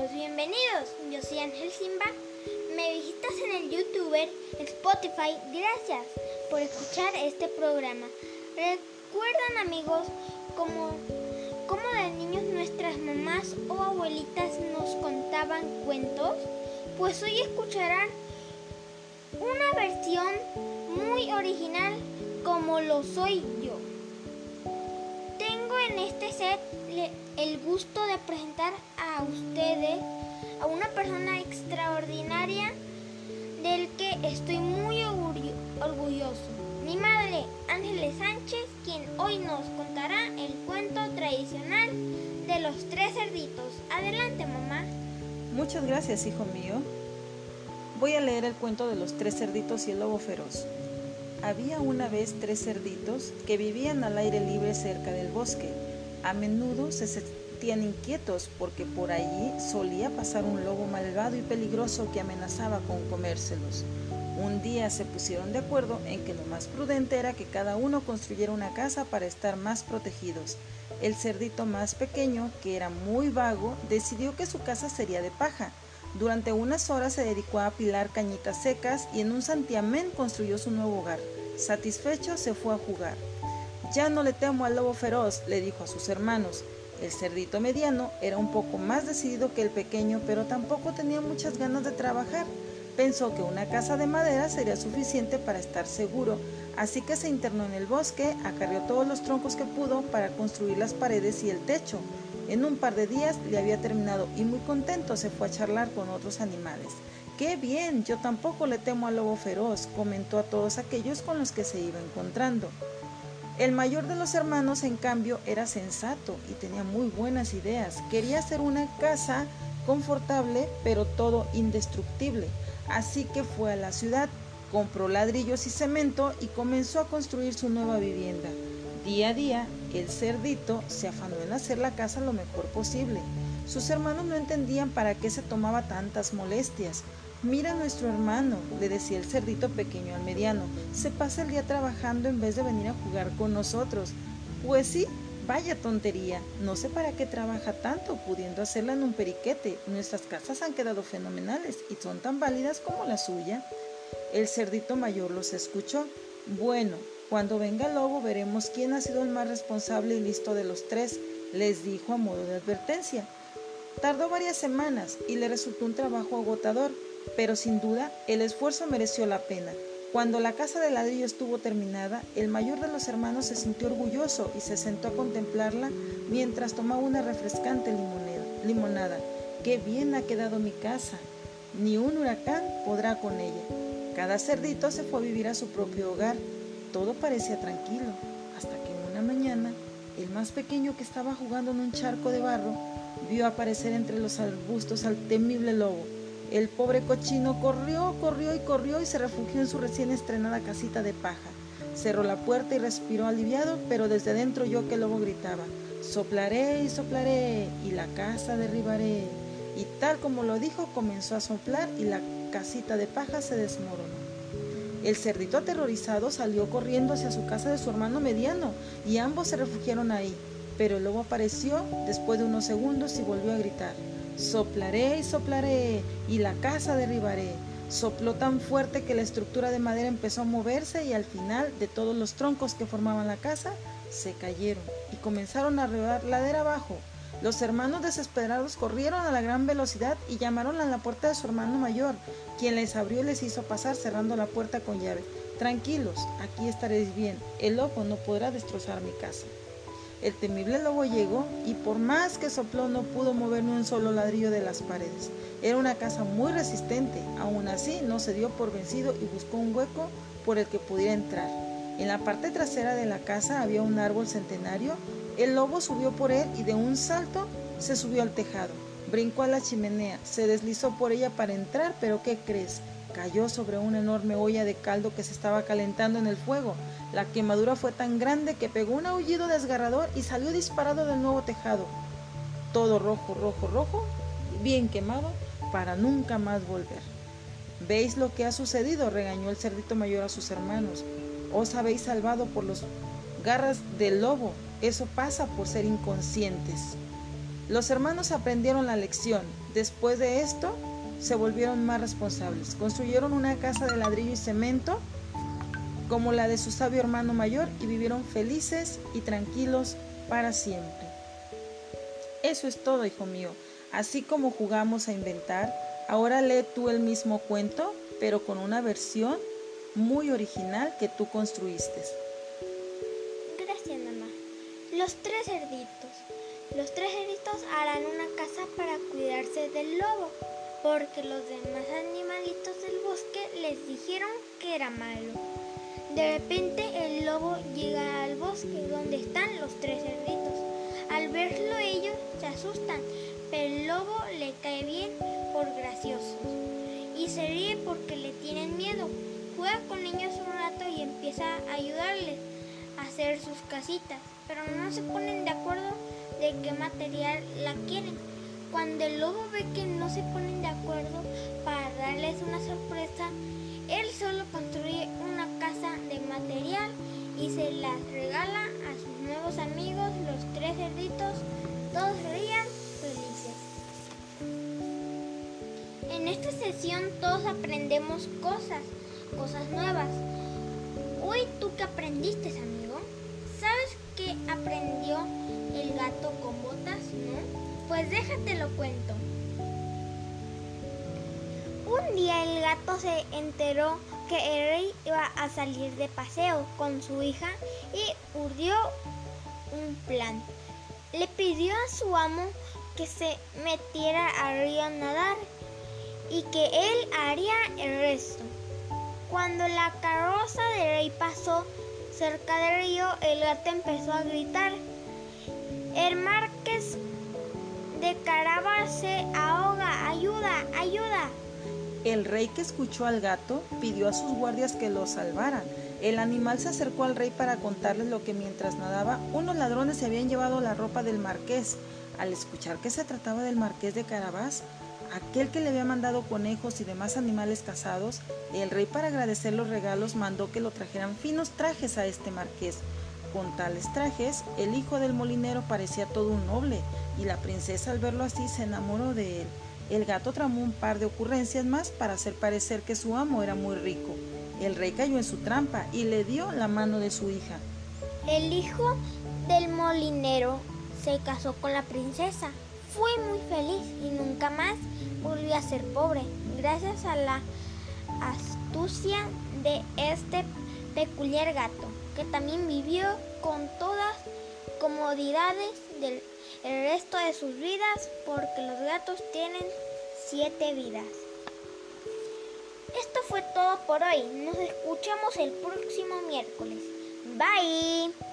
bienvenidos. Yo soy Ángel Simba. Me visitas en el YouTuber, Spotify. Gracias por escuchar este programa. ¿Recuerdan amigos cómo, cómo de niños nuestras mamás o abuelitas nos contaban cuentos? Pues hoy escucharán una versión muy original como lo soy en este set el gusto de presentar a ustedes a una persona extraordinaria del que estoy muy orgulloso. Mi madre, Ángeles Sánchez, quien hoy nos contará el cuento tradicional de los tres cerditos. Adelante, mamá. Muchas gracias, hijo mío. Voy a leer el cuento de los tres cerditos y el lobo feroz. Había una vez tres cerditos que vivían al aire libre cerca del bosque. A menudo se sentían inquietos porque por allí solía pasar un lobo malvado y peligroso que amenazaba con comérselos. Un día se pusieron de acuerdo en que lo más prudente era que cada uno construyera una casa para estar más protegidos. El cerdito más pequeño, que era muy vago, decidió que su casa sería de paja durante unas horas se dedicó a apilar cañitas secas y en un santiamén construyó su nuevo hogar. Satisfecho se fue a jugar. Ya no le temo al lobo feroz, le dijo a sus hermanos. El cerdito mediano era un poco más decidido que el pequeño, pero tampoco tenía muchas ganas de trabajar. Pensó que una casa de madera sería suficiente para estar seguro, así que se internó en el bosque, acarrió todos los troncos que pudo para construir las paredes y el techo. En un par de días le había terminado y muy contento se fue a charlar con otros animales. ¡Qué bien! Yo tampoco le temo al lobo feroz, comentó a todos aquellos con los que se iba encontrando. El mayor de los hermanos, en cambio, era sensato y tenía muy buenas ideas. Quería hacer una casa confortable, pero todo indestructible. Así que fue a la ciudad, compró ladrillos y cemento y comenzó a construir su nueva vivienda. Día a día, el cerdito se afanó en hacer la casa lo mejor posible. Sus hermanos no entendían para qué se tomaba tantas molestias. Mira a nuestro hermano, le decía el cerdito pequeño al mediano, se pasa el día trabajando en vez de venir a jugar con nosotros. Pues sí, vaya tontería, no sé para qué trabaja tanto, pudiendo hacerla en un periquete. Nuestras casas han quedado fenomenales y son tan válidas como la suya. El cerdito mayor los escuchó. Bueno, cuando venga el lobo veremos quién ha sido el más responsable y listo de los tres, les dijo a modo de advertencia. Tardó varias semanas y le resultó un trabajo agotador, pero sin duda el esfuerzo mereció la pena. Cuando la casa de ladrillo estuvo terminada, el mayor de los hermanos se sintió orgulloso y se sentó a contemplarla mientras tomaba una refrescante limonada. ¡Qué bien ha quedado mi casa! Ni un huracán podrá con ella. Cada cerdito se fue a vivir a su propio hogar todo parecía tranquilo, hasta que una mañana el más pequeño que estaba jugando en un charco de barro vio aparecer entre los arbustos al temible lobo. El pobre cochino corrió, corrió y corrió y se refugió en su recién estrenada casita de paja. Cerró la puerta y respiró aliviado, pero desde dentro oyó que el lobo gritaba, soplaré y soplaré y la casa derribaré. Y tal como lo dijo, comenzó a soplar y la casita de paja se desmoronó. El cerdito aterrorizado salió corriendo hacia su casa de su hermano mediano y ambos se refugiaron ahí. Pero el lobo apareció después de unos segundos y volvió a gritar, soplaré y soplaré y la casa derribaré. Sopló tan fuerte que la estructura de madera empezó a moverse y al final de todos los troncos que formaban la casa se cayeron y comenzaron a rodar ladera abajo. Los hermanos desesperados corrieron a la gran velocidad y llamaron a la puerta de su hermano mayor, quien les abrió y les hizo pasar cerrando la puerta con llave. Tranquilos, aquí estaréis bien, el lobo no podrá destrozar mi casa. El temible lobo llegó y por más que sopló no pudo mover ni un solo ladrillo de las paredes. Era una casa muy resistente, aún así no se dio por vencido y buscó un hueco por el que pudiera entrar. En la parte trasera de la casa había un árbol centenario el lobo subió por él y de un salto se subió al tejado. Brincó a la chimenea, se deslizó por ella para entrar, pero ¿qué crees? Cayó sobre una enorme olla de caldo que se estaba calentando en el fuego. La quemadura fue tan grande que pegó un aullido desgarrador y salió disparado del nuevo tejado. Todo rojo, rojo, rojo, bien quemado, para nunca más volver. ¿Veis lo que ha sucedido? regañó el cerdito mayor a sus hermanos. Os habéis salvado por los garras del lobo. Eso pasa por ser inconscientes. Los hermanos aprendieron la lección. Después de esto, se volvieron más responsables. Construyeron una casa de ladrillo y cemento como la de su sabio hermano mayor y vivieron felices y tranquilos para siempre. Eso es todo, hijo mío. Así como jugamos a inventar, ahora lee tú el mismo cuento, pero con una versión muy original que tú construiste. Los tres cerditos. Los tres cerditos harán una casa para cuidarse del lobo, porque los demás animalitos del bosque les dijeron que era malo. De repente el lobo llega al bosque donde están los tres cerditos. Al verlo ellos se asustan, pero el lobo le cae bien por gracioso y se ríe porque le tienen miedo. Juega con ellos un rato y empieza a ayudarles hacer sus casitas, pero no se ponen de acuerdo de qué material la quieren. Cuando el lobo ve que no se ponen de acuerdo para darles una sorpresa, él solo construye una casa de material y se las regala a sus nuevos amigos, los tres cerditos. Todos rían felices. En esta sesión todos aprendemos cosas, cosas nuevas. Hoy tú qué aprendiste, amigo? Pues déjate lo cuento. Un día el gato se enteró que el rey iba a salir de paseo con su hija y urdió un plan. Le pidió a su amo que se metiera al río a nadar y que él haría el resto. Cuando la carroza del rey pasó cerca del río, el gato empezó a gritar. El marqués de Carabas se ahoga, ayuda, ayuda. El rey que escuchó al gato pidió a sus guardias que lo salvaran. El animal se acercó al rey para contarles lo que mientras nadaba unos ladrones se habían llevado la ropa del marqués. Al escuchar que se trataba del marqués de Carabás, aquel que le había mandado conejos y demás animales cazados, el rey para agradecer los regalos mandó que lo trajeran finos trajes a este marqués. Con tales trajes, el hijo del molinero parecía todo un noble, y la princesa al verlo así se enamoró de él. El gato tramó un par de ocurrencias más para hacer parecer que su amo era muy rico. El rey cayó en su trampa y le dio la mano de su hija. El hijo del molinero se casó con la princesa. Fue muy feliz y nunca más volvió a ser pobre, gracias a la astucia de este peculiar gato, que también vivió con todas comodidades del el resto de sus vidas porque los gatos tienen siete vidas. Esto fue todo por hoy. Nos escuchamos el próximo miércoles. Bye.